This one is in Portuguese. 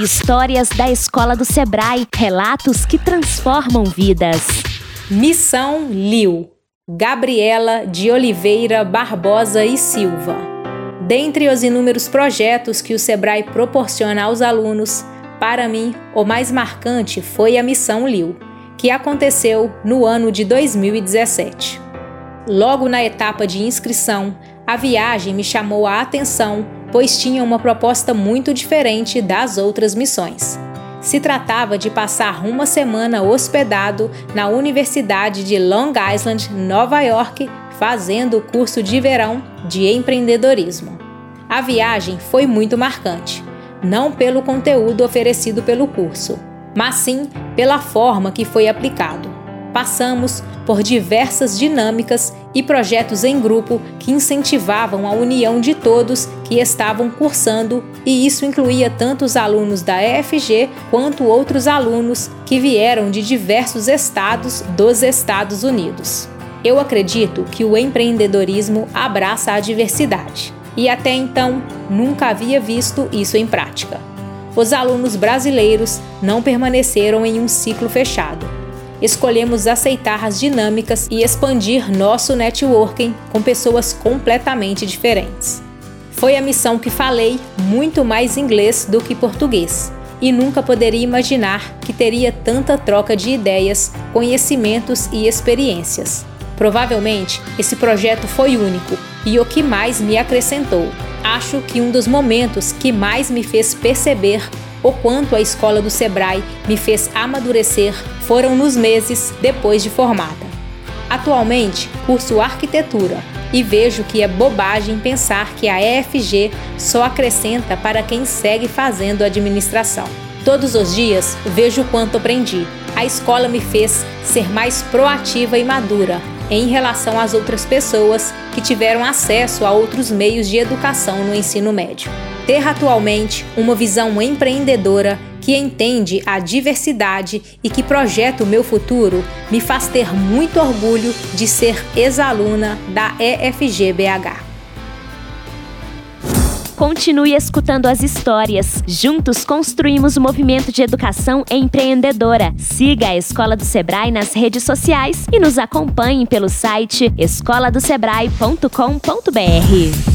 Histórias da Escola do Sebrae, relatos que transformam vidas. Missão Liu, Gabriela de Oliveira Barbosa e Silva. Dentre os inúmeros projetos que o Sebrae proporciona aos alunos, para mim, o mais marcante foi a Missão Liu, que aconteceu no ano de 2017. Logo na etapa de inscrição, a viagem me chamou a atenção pois tinha uma proposta muito diferente das outras missões. Se tratava de passar uma semana hospedado na Universidade de Long Island, Nova York, fazendo o curso de verão de empreendedorismo. A viagem foi muito marcante, não pelo conteúdo oferecido pelo curso, mas sim pela forma que foi aplicado passamos por diversas dinâmicas e projetos em grupo que incentivavam a união de todos que estavam cursando, e isso incluía tanto os alunos da EFG quanto outros alunos que vieram de diversos estados dos Estados Unidos. Eu acredito que o empreendedorismo abraça a diversidade, e até então nunca havia visto isso em prática. Os alunos brasileiros não permaneceram em um ciclo fechado escolhemos aceitar as dinâmicas e expandir nosso networking com pessoas completamente diferentes. Foi a missão que falei muito mais inglês do que português e nunca poderia imaginar que teria tanta troca de ideias, conhecimentos e experiências. Provavelmente esse projeto foi único e o que mais me acrescentou. Acho que um dos momentos que mais me fez perceber o quanto a escola do Sebrae me fez amadurecer foram nos meses depois de formada. Atualmente, curso arquitetura e vejo que é bobagem pensar que a EFG só acrescenta para quem segue fazendo administração. Todos os dias vejo o quanto aprendi. A escola me fez ser mais proativa e madura em relação às outras pessoas que tiveram acesso a outros meios de educação no ensino médio ter atualmente uma visão empreendedora que entende a diversidade e que projeta o meu futuro me faz ter muito orgulho de ser ex-aluna da EFGBH. Continue escutando as histórias. Juntos construímos o movimento de educação empreendedora. Siga a Escola do Sebrae nas redes sociais e nos acompanhe pelo site escoladosebrae.com.br.